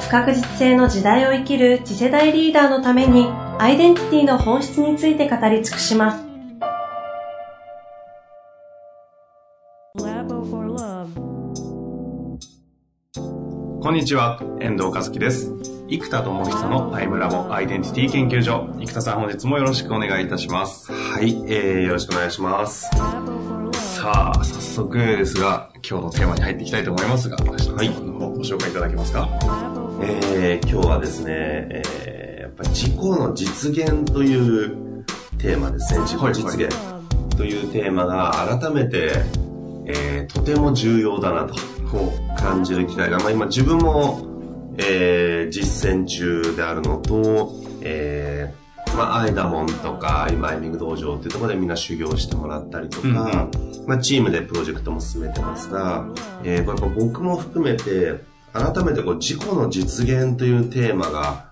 不確実性の時代を生きる次世代リーダーのためにアイデンティティの本質について語り尽くします。こんにちは、遠藤和樹です。生田智久のアイムラボアイデンティティ研究所。生田さん本日もよろしくお願いいたします。はい、えー、よろしくお願いします。さあ、早速ですが、今日のテーマに入っていきたいと思いますが、はい、ご紹介いただけますか？えー、今日はですね、えー、やっぱり自己の実現というテーマですね。自己実現というテーマが改めて、えー、とても重要だなと感じる機会が、まあ今自分も、えー、実践中であるのと、えー、まあ、アイダモンとか、今、アイミング道場っていうところでみんな修行してもらったりとか、うん、まあ、チームでプロジェクトも進めてますが、えー、これ僕も含めて、改めてこう自己の実現というテーマが、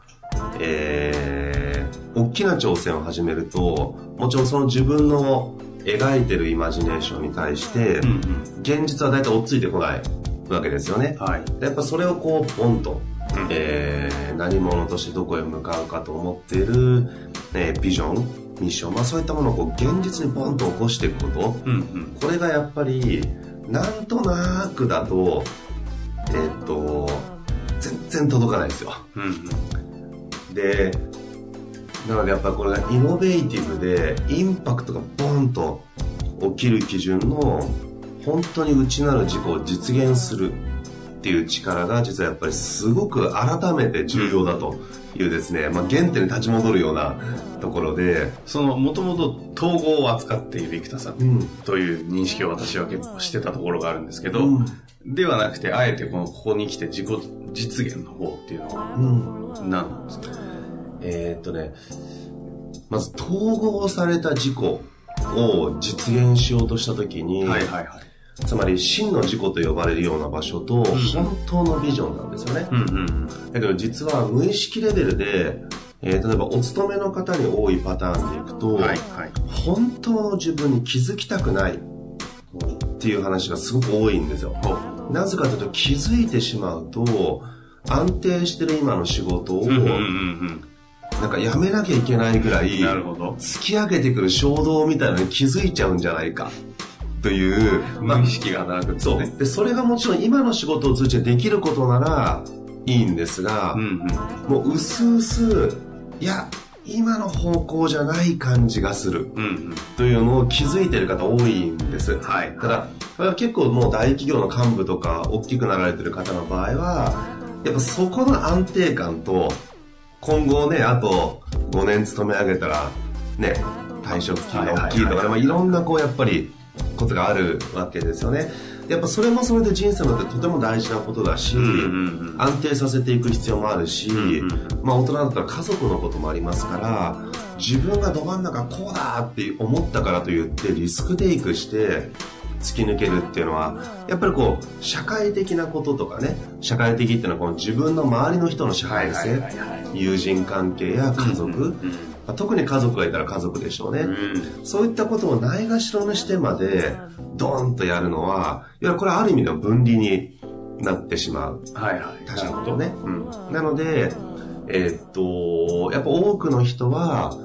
えー、大きな挑戦を始めると、もちろんその自分の描いてるイマジネーションに対して、うんうん、現実は大体追っついてこないわけですよね。はい、やっぱそれをこう、ポンと、うん、えー、何者としてどこへ向かうかと思っている、えー、ビジョン、ミッション、まあそういったものをこう現実にポンと起こしていくこと、うんうん、これがやっぱり、なんとなくだと、えー、っと、全然届かないですよ。うんうん、で、なのでやっぱこれがイノベーティブでインパクトがボンと起きる基準の本当に内なる自己を実現するっていう力が実はやっぱりすごく改めて重要だというですね、まあ、原点に立ち戻るようなところでそのもともと統合を扱っている生田さんという認識を私は結構してたところがあるんですけど、うん、ではなくてあえてこのここに来て自己実現の方っていうのは何なんですか、うんえー、っとね、まず統合された事故を実現しようとしたときに、はいはいはい、つまり真の事故と呼ばれるような場所と、本当のビジョンなんですよね。うんうん、だけど実は無意識レベルで、えー、例えばお勤めの方に多いパターンでいくと、はいはい、本当の自分に気づきたくないっていう話がすごく多いんですよ。なぜかというと気づいてしまうと、安定してる今の仕事を、なんかやめなきゃいけないぐらい。突き上げてくる衝動みたいなのに気づいちゃうんじゃないか。という、まあ、意識がなくて、ね、そう。で、それがもちろん今の仕事を通じてできることならいいんですが、うんうん、もう薄々、いや、今の方向じゃない感じがする、うんうん、というのを気づいてる方多いんです。はい。ただ、これは結構もう大企業の幹部とか大きくなられてる方の場合は、やっぱそこの安定感と、今後ね、あと5年勤め上げたら、ね、退職金が大きいとか、まあ、いろんなこう、やっぱり、ことがあるわけですよね。やっぱそれもそれで人生のってとても大事なことだし、安定させていく必要もあるし、まあ大人だったら家族のこともありますから、自分がど真ん中こうだって思ったからといってリスクテイクして、突き抜けるっていうのは、やっぱりこう、社会的なこととかね、社会的っていうのはこの自分の周りの人の社会性、友人関係や家族、まあ、特に家族がいたら家族でしょうね、うん、そういったことをないがしろにしてまで、ドーンとやるのは、いや、これはある意味の分離になってしまう。はいはい。確かにね。うん。なので、えー、っと、やっぱ多くの人は、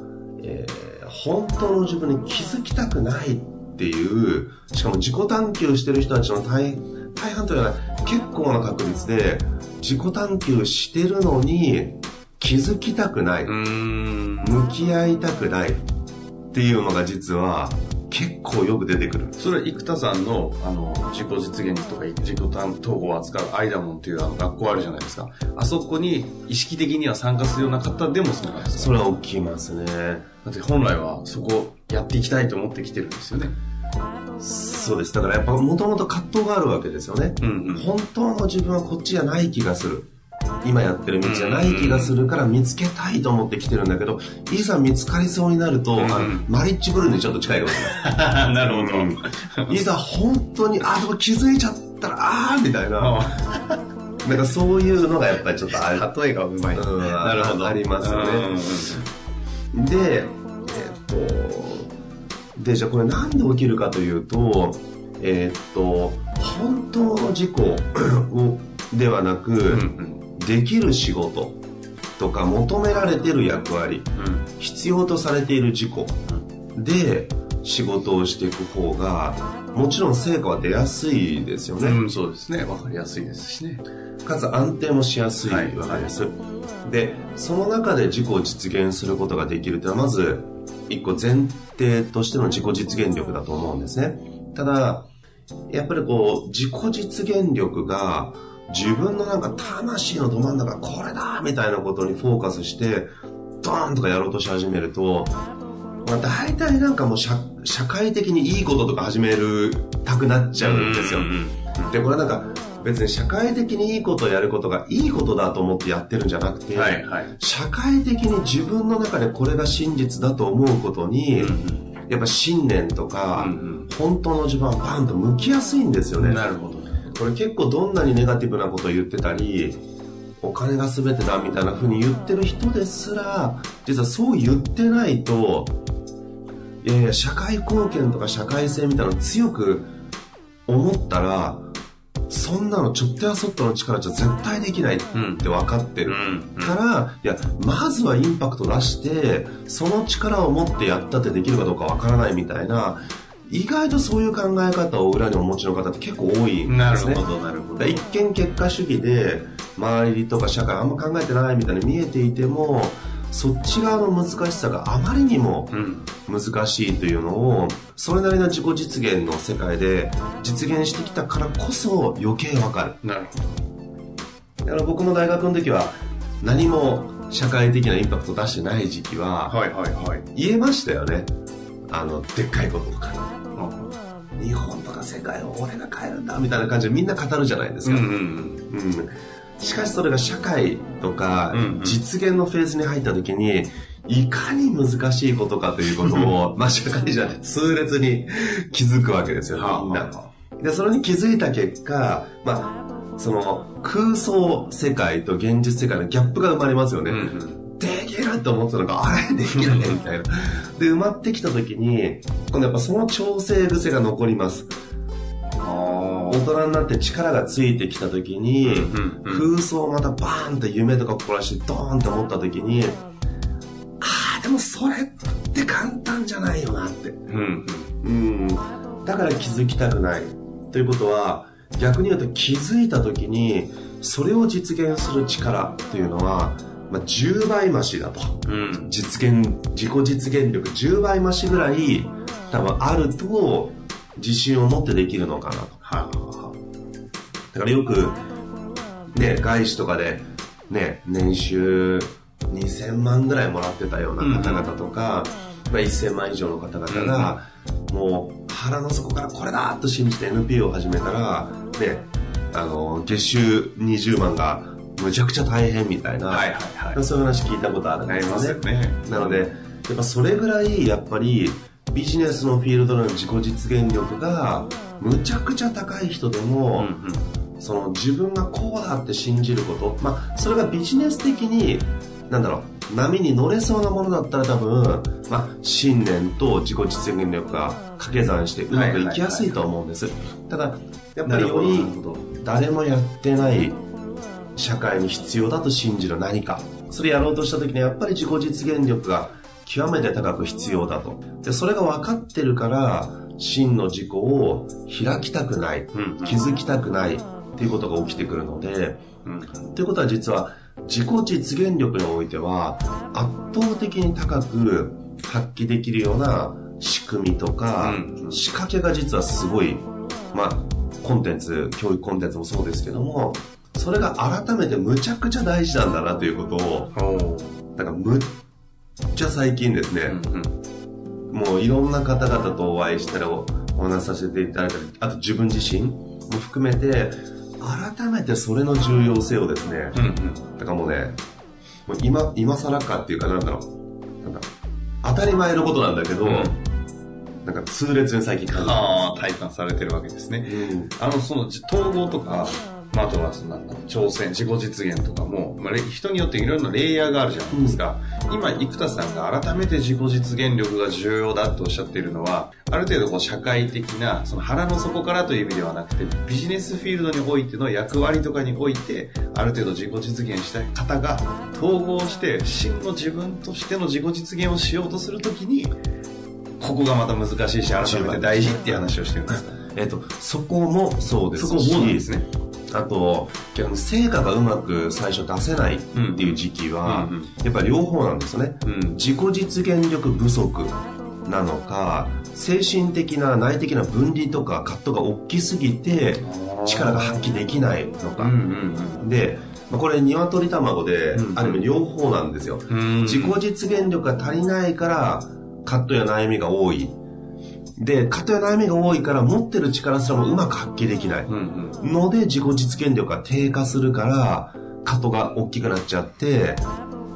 えー、本当の自分に気づきたくないっていう、しかも自己探求してる人たちの大大半というのは結構な確率で自己探求してるのに気づきたくない、向き合いたくないっていうのが実は結構よく出てくる。それは生田さんの、あの、自己実現とか自己統合を扱うアイダモンっていうあの学校あるじゃないですか。あそこに意識的には参加するような方でもそうなんですか？それは起きますね。だって本来はそこやっていきたいと思ってきてるんですよね。そうです。だからやっぱもともと葛藤があるわけですよね。うんうん、本当の自分はこっちじゃない気がする。今やってる道じゃない気がするから見つけたいと思って来てるんだけど、いざ見つかりそうになると、うん、マリッジブルーにちょっと近いかもしれない。なるほど。いざ本当に、あ、でも気づいちゃったら、あーみたいな。なんかそういうのがやっぱりちょっとある。例えがうまい。うん、なるほど。ありますよね。で、えっと、で、じゃあこれなんで起きるかというと、えっと、本当の事故を ではなく、うんうんできる仕事とか求められてる役割、うん、必要とされている事故で仕事をしていく方がもちろん成果は出やすいですよね、うん、そうですね。分かりやすいですしね。かつ安定もしやすいわけです、はい、でその中で自己を実現することができるというのはまず一個前提としての自己実現力だと思うんですね。ただやっぱりこう自己実現力が自分のなんか魂のど真ん中これだみたいなことにフォーカスしてドーンとかやろうとし始めると、まあ、大体なんかもう社社会的にいいこととか始めるたくなっちゃうんですよ。でこれなんか別に社会的にいいことをやることがいいことだと思ってやってるんじゃなくて、はいはい、社会的に自分の中でこれが真実だと思うことに、うんやっぱ信念とか、うんうん、本当の自分はバンと向きやすいんですよね。なるほど。これ結構どんなにネガティブなことを言ってたり、お金が全てだみたいな風に言ってる人ですら、実はそう言ってないと、いやいや、社会貢献とか社会性みたいなの強く思ったら、そんなのちょっとやそっとの力じゃ絶対できないって分かってる、から、いや、まずはインパクト出して、その力を持ってやったってできるかどうか分からないみたいな、意外とそういう考え方を裏にお持ちの方って結構多いんですね。なるほど、なるほど。一見結果主義で、周りとか社会あんま考えてないみたいに見えていても、そっち側の難しさがあまりにも難しいというのを、それなりの自己実現の世界で実現してきたからこそ余計わかる。なるほど。だから僕も大学の時は何も社会的なインパクト出してない時期は、はいはいはい。言えましたよね。あの、でっかいこととか。日本とか世界を俺が変えるんだみたいな感じでみんな語るじゃないですか。うん、うんうんしかしそれが社会とか実現のフェーズに入った時に、いかに難しいことかということを、まあ社会じゃ痛烈に気づくわけですよ、みんな。で、それに気づいた結果、まあ、その空想世界と現実世界のギャップが生まれますよね。うんうん、できると思ってたのが、あれできるねみたいな。で、埋まってきた時に、今度やっぱその調整癖が残ります。大人になって力がついてきた時に、空想をまたバーンって夢とか凝らしてドーンって思った時に、ああ、でもそれって簡単じゃないよなって。うん。うん。だから気づきたくない。ということは、逆に言うと気づいた時に、それを実現する力っていうのは、まあ、10倍増しだと。うん。実現、自己実現力10倍増しぐらい多分あると、自信を持ってできるのかなと。はい。だからよく、ね、外資とかで、ね、年収2000万ぐらいもらってたような方々とか、うん、まあ、1000万以上の方々が、もう腹の底からこれだと信じて NPO を始めたら、ね、あの、月収20万がむちゃくちゃ大変みたいな、はいはいはい、そういう話聞いたことあるんですよね。ね。なので、やっぱそれぐらい、やっぱり、ビジネスのフィールドの自己実現力がむちゃくちゃ高い人でも、うんうん。その自分がこうだって信じること、まあ、それがビジネス的に、なんだろう、波に乗れそうなものだったら多分、まあ、信念と自己実現力が掛け算してうまくいきやすいと思うんです。ただ、やっぱりより誰もやってない社会に必要だと信じる何か。それやろうとした時にやっぱり自己実現力が極めて高く必要だと。で、それが分かってるから、真の自己を開きたくない、気づきたくない、っていうことが起きてくるので、うん、ということは実は自己実現力においては圧倒的に高く発揮できるような仕組みとか、うん、仕掛けが実はすごい、まあ、コンテンツ、教育コンテンツもそうですけども、それが改めてむちゃくちゃ大事なんだなということを、だからむっちゃ最近ですね、うんうん、もういろんな方々とお会いしたらお話しさせていただいたり、あと自分自身も含めて、改めてそれの重要性をですね、うんうん、だからもうね、もう今、今更かっていうかなんだろう、なんか当たり前のことなんだけど、うん、なんか痛烈に最近感じああ、体感されてるわけですね。うん、あの、その統合とか、まあ、あとはその挑戦、自己実現とかも、まあ、人によっていろんなレイヤーがあるじゃないですか。うん、今、生田さんが改めて自己実現力が重要だとおっしゃっているのは、ある程度こう社会的な、その腹の底からという意味ではなくて、ビジネスフィールドにおいての役割とかにおいて、ある程度自己実現したい方が統合して、真の自分としての自己実現をしようとするときに、ここがまた難しいし、改めて大事っていう話をしてるんです。えっと、そこもそうですし、そこもですね。あと成果がうまく最初出せないっていう時期は、やっぱり両方なんですよね、うん、自己実現力不足なのか精神的な内的な分離とかカットが大きすぎて力が発揮できないのか、でこれ鶏卵で、ある意味両方なんですよ、自己実現力が足りないからカットや悩みが多いで、とや悩みが多いから持ってる力すらもうまく発揮できないので自己実現力が低下するからトが大きくなっちゃって、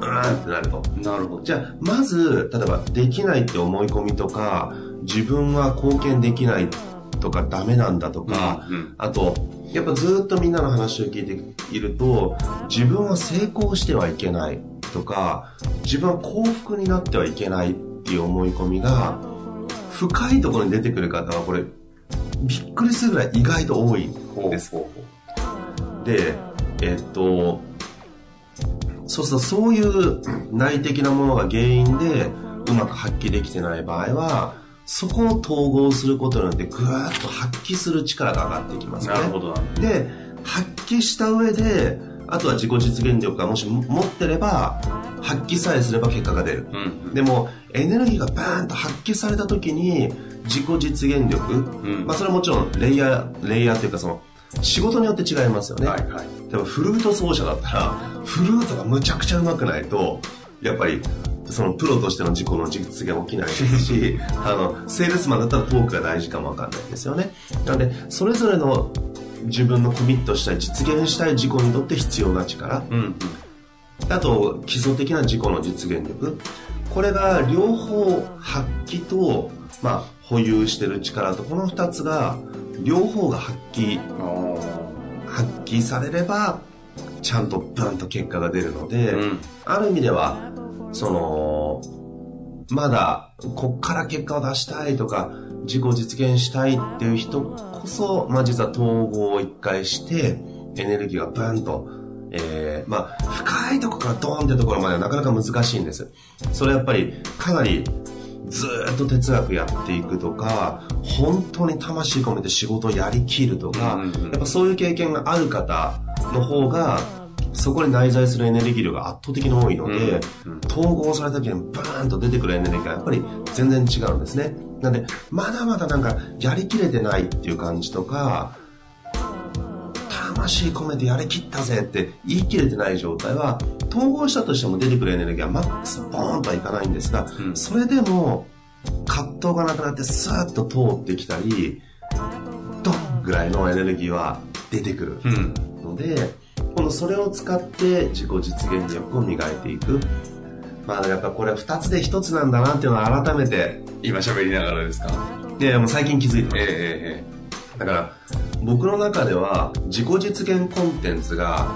うーんってなると。なるほど。じゃあ、まず、例えば、できないって思い込みとか、自分は貢献できないとか、ダメなんだとか、うんうん、あと、やっぱずっとみんなの話を聞いていると、自分は成功してはいけないとか、自分は幸福になってはいけないっていう思い込みが、深いところに出てくる方はこれびっくりするぐらい意外と多いんです。でえっとそうするとそういう内的なものが原因でうまく発揮できてない場合はそこを統合することによってぐわっと発揮する力が上がってきますね。なるほど。で発揮した上であとは自己実現力がもし持ってれば発揮さえすれば結果が出る、うん、でもエネルギーがバーンと発揮された時に自己実現力、うん、まあそれはもちろんレイヤーレイヤーっていうかその仕事によって違いますよね、はいはい、例えばフルート奏者だったらフルートがむちゃくちゃうまくないとやっぱりそのプロとしての自己の実現起きないですし あのセールスマンだったらトークが大事かもわかんないですよね。なのでそれぞれの自分のコミットしたい実現したい自己にとって必要な力、うん、あと基礎的な自己の実現力。これが両方発揮と、まあ、保有してる力とこの2つが両方が発揮発揮されればちゃんとブンと結果が出るので、うん、ある意味ではそのまだこっから結果を出したいとか自己実現したいっていう人こそ、まあ、実は統合を一回してエネルギーがブンとえー、まあ、深いとこからドーンってところまではなかなか難しいんです。それやっぱりかなりずっと哲学やっていくとか、本当に魂込めて仕事をやりきるとか、やっぱそういう経験がある方の方が、そこに内在するエネルギー量が圧倒的に多いので、統合された時にバーンと出てくるエネルギーがやっぱり全然違うんですね。なんで、まだまだなんかやりきれてないっていう感じとか、魂込めてやりきったぜって言い切れてない状態は統合したとしても出てくるエネルギーはマックスボーンとはいかないんですが、うん、それでも葛藤がなくなってスーッと通ってきたりドンぐらいのエネルギーは出てくるので、うん、今度それを使って自己実現力を磨いていくまあやっぱこれ2つで1つなんだなっていうのは改めて今喋りながらですか？いやもう最近気づいてます、えー、だから僕の中では自己実現コンテンツが、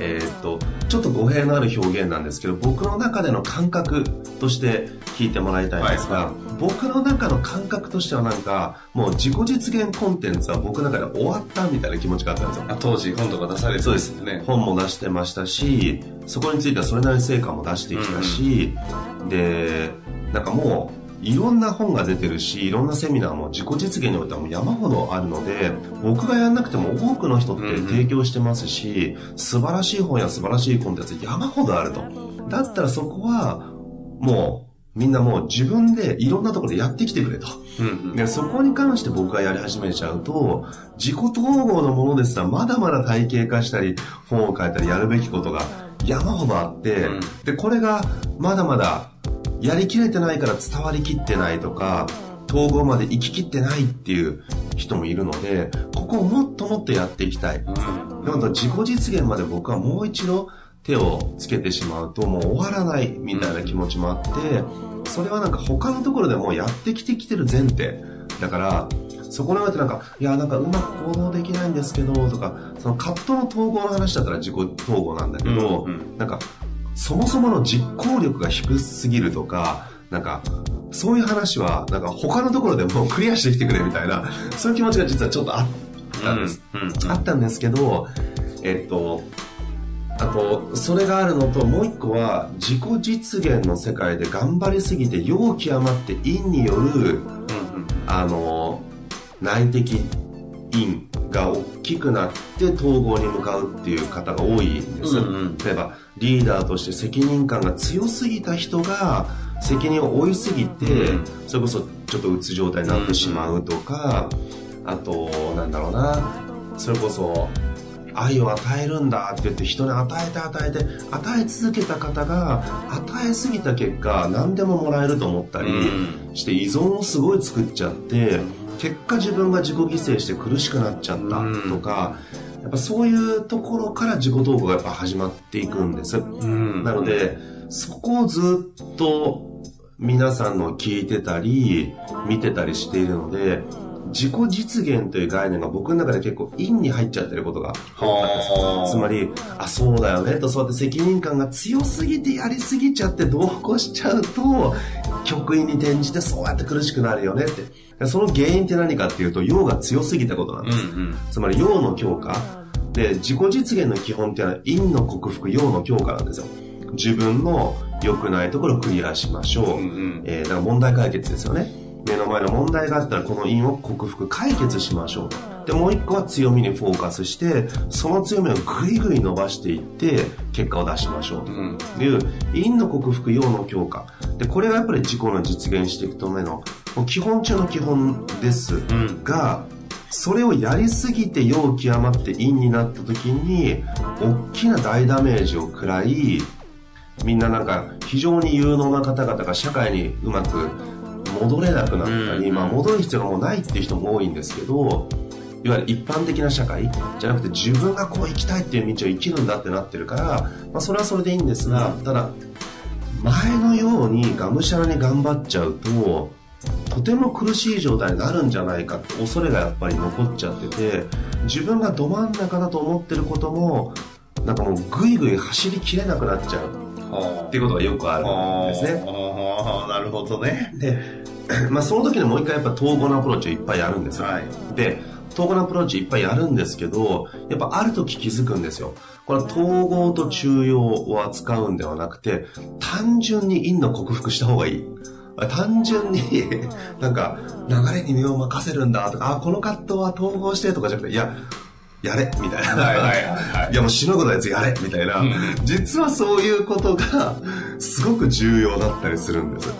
えー、っとちょっと語弊のある表現なんですけど僕の中での感覚として聞いてもらいたいんですが、はい、僕の中の感覚としてはなんかもう自己実現コンテンツは僕の中で終わったみたいな気持ちがあったんですよ。当時本とか出されて、そうです。ね本も出してましたしそこについてはそれなりに成果も出してきたし、うん、でなんかもういろんな本が出てるしいろんなセミナーも自己実現においてはもう山ほどあるので僕がやんなくても多くの人って提供してますし、うんうん、素晴らしい本や素晴らしいコンテンツ山ほどあると。だったらそこはもうみんなもう自分でいろんなところでやってきてくれと、うんうん、でそこに関して僕がやり始めちゃうと自己統合のものですらまだまだ体系化したり本を書いたりやるべきことが山ほどあって、うん、でこれがまだまだやりきれてないから伝わりきってないとか、統合まで行ききってないっていう人もいるので、ここをもっともっとやっていきたい。でも自己実現まで僕はもう一度手をつけてしまうともう終わらないみたいな気持ちもあって、それはなんか他のところでもやってきてきてる前提。だから、そこにおいてなんか、いや、なんかうまく行動できないんですけど、とか、その葛藤の統合の話だったら自己統合なんだけど、うんうん、なんか、そもそもの実行力が低すぎるとか、なんか、そういう話は、なんか他のところでもうクリアしてきてくれみたいな、そういう気持ちが実はちょっとあったんです。うんうんうん、あったんですけど、えっと、あと、それがあるのと、もう一個は、自己実現の世界で頑張りすぎて、陽極まって陰による、うんうん、あの、内的陰が大きくなって統合に向かうっていう方が多いんです、うんうん、例えばリーダーとして責任感が強すぎた人が責任を負いすぎて、うん、それこそちょっとうつ状態になってしまうとか、うん、あとなんだろうな。それこそ愛を与えるんだって言って人に与えて与えて与え続けた方が与えすぎた結果何でももらえると思ったりして依存をすごい作っちゃって結果自分が自己犠牲して苦しくなっちゃったとか、やっぱそういうところから自己投稿がやっぱ始まっていくんです。なので、そこをずっと皆さんの聞いてたり、見てたりしているので、自己実現という概念が僕の中で結構陰に入っちゃってることが多かったです。つまり、あ、そうだよねと、そうやって責任感が強すぎてやりすぎちゃって同行しちゃうと、局員に転じてそうやって苦しくなるよねって。その原因って何かっていうと、陽が強すぎたことなんです。うんうん、つまり陽の強化。で、自己実現の基本っていうのは陰の克服、陽の強化なんですよ。自分の良くないところをクリアしましょう。うんうん、えー、だから問題解決ですよね。目の前の問題があったらこの因を克服解決しましょうでもう一個は強みにフォーカスしてその強みをぐいぐい伸ばしていって結果を出しましょうという因の克服用の強化でこれがやっぱり自己の実現していくためのもう基本中の基本ですが、それをやりすぎて陽極まって陰になった時に大きな大ダメージを食らいみんななんか非常に有能な方々が社会にうまく戻れなくなったり、まあ、戻る必要がもうないっていう人も多いんですけどいわゆる一般的な社会じゃなくて自分がこう生きたいっていう道を生きるんだってなってるから、まあ、それはそれでいいんですがただ前のようにがむしゃらに頑張っちゃうととても苦しい状態になるんじゃないかって恐れがやっぱり残っちゃってて自分がど真ん中だと思ってることもなんかもうぐいぐい走りきれなくなっちゃうっていうことがよくあるんですね。なるほどね。で、まあその時にもう一回やっぱ統合のアプローチをいっぱいやるんですよ。はい、で、統合のアプローチいっぱいやるんですけど、やっぱある時気づくんですよ。これは統合と中庸を扱うんではなくて、単純に陰の克服した方がいい。単純になんか、流れに身を任せるんだとか、あ、この葛藤は統合してとかじゃなくて、いや、やれみたいな。はいはいはい。いやもう死ぬことのやつやれみたいな。実はそういうことがすごく重要だったりするんです。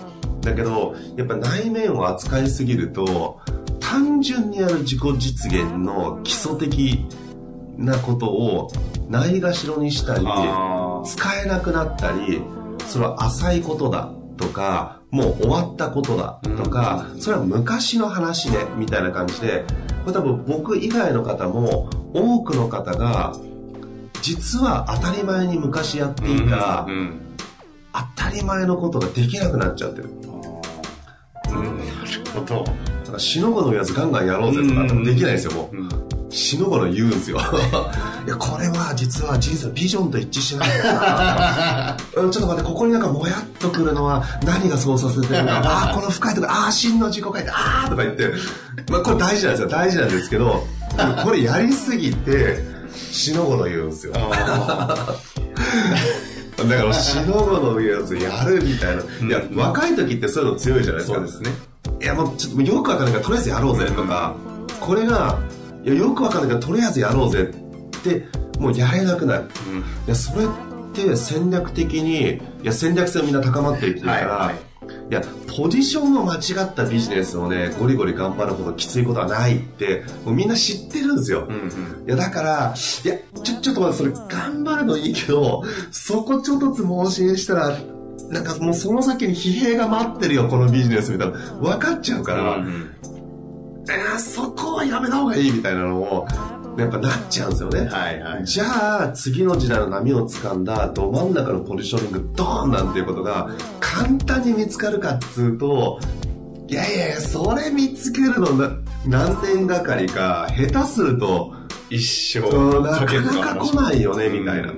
だけど、やっぱ内面を扱いすぎると、単純にある自己実現の基礎的なことをないがしろにしたり、使えなくなったり、それは浅いことだとか、もう終わったことだとか、それは昔の話ね、みたいな感じで、これ多分僕以外の方も多くの方が実は当たり前に昔やっていた、当たり前のことができなくなっちゃってる。うん、なるほど。だから死の子のやつガンガンやろうぜとかできないですよ、もう。うん死ぬ頃言うんですよ。いや、これは実は人生のビジョンと一致しないから ちょっと待って、ここになんかもやっとくるのは何がそうさせてるの？か。ああ、この深いところ、ああ、真の自己回転、ああとか言って、まあこれ大事なんですよ。大事なんですけど、これやりすぎて、死の頃言うんですよ。だから死の頃のやつやるみたいな。いや、若い時ってそういうの強いじゃないですか。そうですね。いや、もうちょっとよくわかんないから、とりあえずやろうぜとか、これが、いやよくわかんないけどとりあえずやろうぜ。ってもうやれなくなる、うん、いやそれって戦略的にいや戦略性みんな高まっていってるから、はいはい。いや、ポジションの間違ったビジネスをね、ゴリゴリ頑張るほどきついことはないって、もうみんな知ってるんですよ。うんうん、いや、だから、いや、ちょ、ちょっと待って、それ頑張るのいいけど、そこちょっとつ盲信したら、なんかもうその先に疲弊が待ってるよ、このビジネスみたいな。分かっちゃうから、うんうんえー、そこはやめた方がいいみたいなのを、やっぱなっちゃうんですよね。はいはい。じゃあ、次の時代の波を掴んだど真ん中のポジショニングドーンなんていうことが簡単に見つかるかっつうと、いやいやそれ見つけるのな何年がかりか、下手すると、一生なかなか来ないよね、みたいな。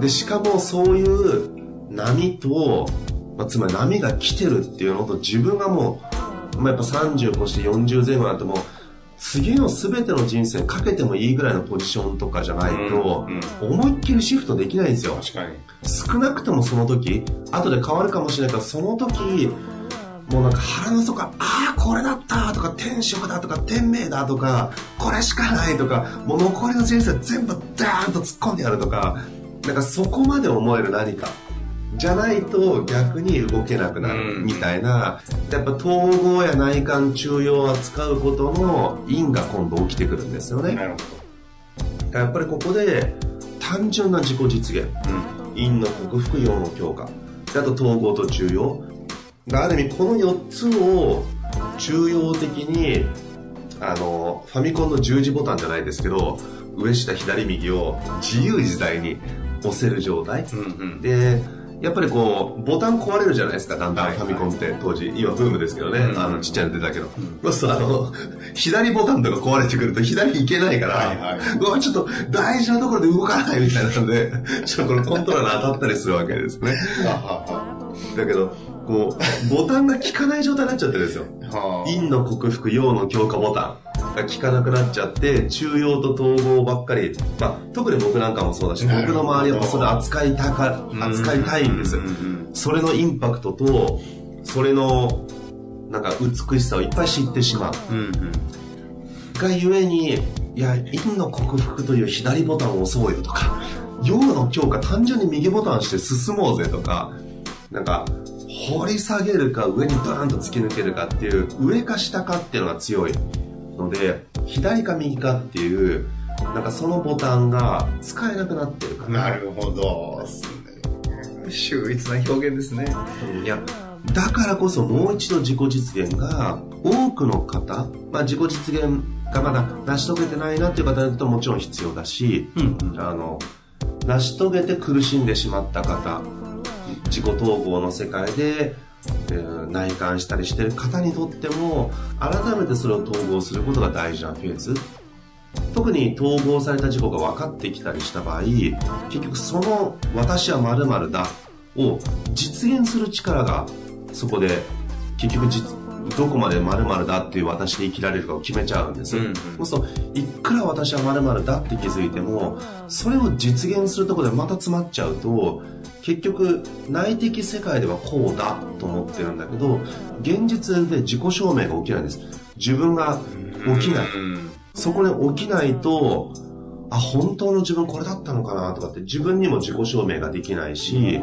で、しかもそういう波と、まあ、つまり波が来てるっていうのと自分がもう、まあ、やっぱ30越して40前後になっても次の全ての人生かけてもいいぐらいのポジションとかじゃないと、思いっきりシフトできないんですよ。確かに。少なくともその時、後で変わるかもしれないけど、その時、もうなんか腹の底から、ああ、これだったとか、転職だとか、天命だとか、これしかないとか、もう残りの人生全部ダーンと突っ込んでやるとか、なんかそこまで思える何か。じゃないと逆に動けなくなるみたいな、やっぱ統合や内観中庸を扱うことの因が今度起きてくるんですよね。なるほど。やっぱりここで単純な自己実現、うん、因の克服、陽の強化、あと統合と中庸がある意味この4つを中庸的にあのファミコンの十字ボタンじゃないですけど上下左右を自由自在に押せる状態、うんうん、でやっぱりこう、ボタン壊れるじゃないですか、だんだんファミコンって、当時。今ブームですけどね、あの、ちっちゃいの出たけど。そうすると、あの、左ボタンとか壊れてくると左に行けないから、はいはい、うわ、ちょっと大事なところで動かないみたいなので、ちょっとこのコントローラー当たったりするわけですね。だけど、こう、ボタンが効かない状態になっちゃってるんですよ。陰の克服、陽の強化ボタンが効かなくなっちゃって、中庸と統合ばっかり、まあ、特に僕なんかもそうだし、僕の周りはそれ扱いたか、扱いたいんです。それのインパクトと、それの、なんか美しさをいっぱい知ってしまう。がゆえに、いや、陰の克服という左ボタンを押そうよとか、陽の強化単純に右ボタンして進もうぜとか、なんか、掘り下げるか上にドーンと突き抜けるかっていう上か下かっていうのが強いので左か右かっていうなんかそのボタンが使えなくなってるかな。るほど。秀逸な表現ですね。いやだからこそもう一度自己実現が多くの方、まあ、自己実現がまだ成し遂げてないなっていう方だともちろん必要だし、うん、あの成し遂げて苦しんでしまった方自己統合の世界で、えー、内観したりしてる方にとっても改めてそれを統合することが大事なフェーズ。特に統合された事故が分かってきたりした場合結局その「私は〇〇だ」を実現する力がそこで結局実どこまで〇〇だっていう私で生きられるかを決めちゃうんです。うん、そうすると、いくら私は〇〇だって気づいても、それを実現するところでまた詰まっちゃうと、結局内的世界ではこうだと思ってるんだけど現実で自己証明が起きないんです。自分が起きない。そこで起きないとあ本当の自分これだったのかなとかって自分にも自己証明ができないし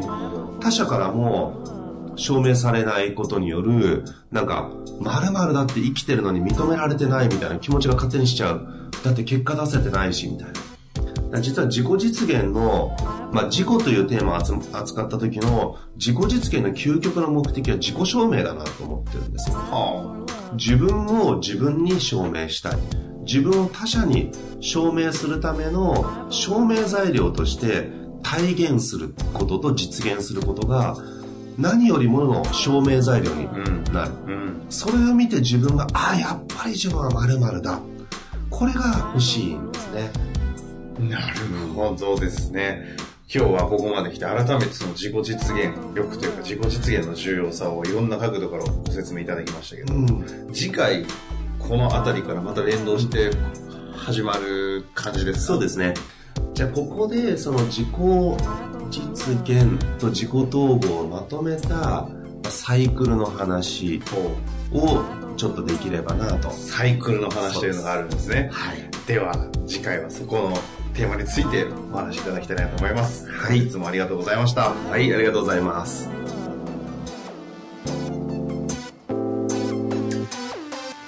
他者からも証明されないことによるなんか〇〇だって生きてるのに認められてないみたいな気持ちが勝手にしちゃうだって結果出せてないしみたいな実は自己実現の、まあ、自己というテーマを扱った時の自己実現の究極の目的は自己証明だなと思ってるんですよ。はあ、自分を自分に証明したい。自分を他者に証明するための証明材料として体現することと実現することが何よりもの証明材料になる。うんうん、それを見て自分が、ああ、やっぱり自分は〇〇だ。これが欲しいんですね。なるほどですね。今日はここまで来て改めてその自己実現力というか自己実現の重要さをいろんな角度からご説明いただきましたけど、うん、次回この辺りからまた連動して始まる感じですか？そうですね。じゃあここでその自己実現と自己統合をまとめたサイクルの話をちょっとできればなと。サイクルの話というのがあるんですね。はい。では次回はそこのテーマについてお話しいただきたいなと思います。はい。いつもありがとうございました。はい、ありがとうございます。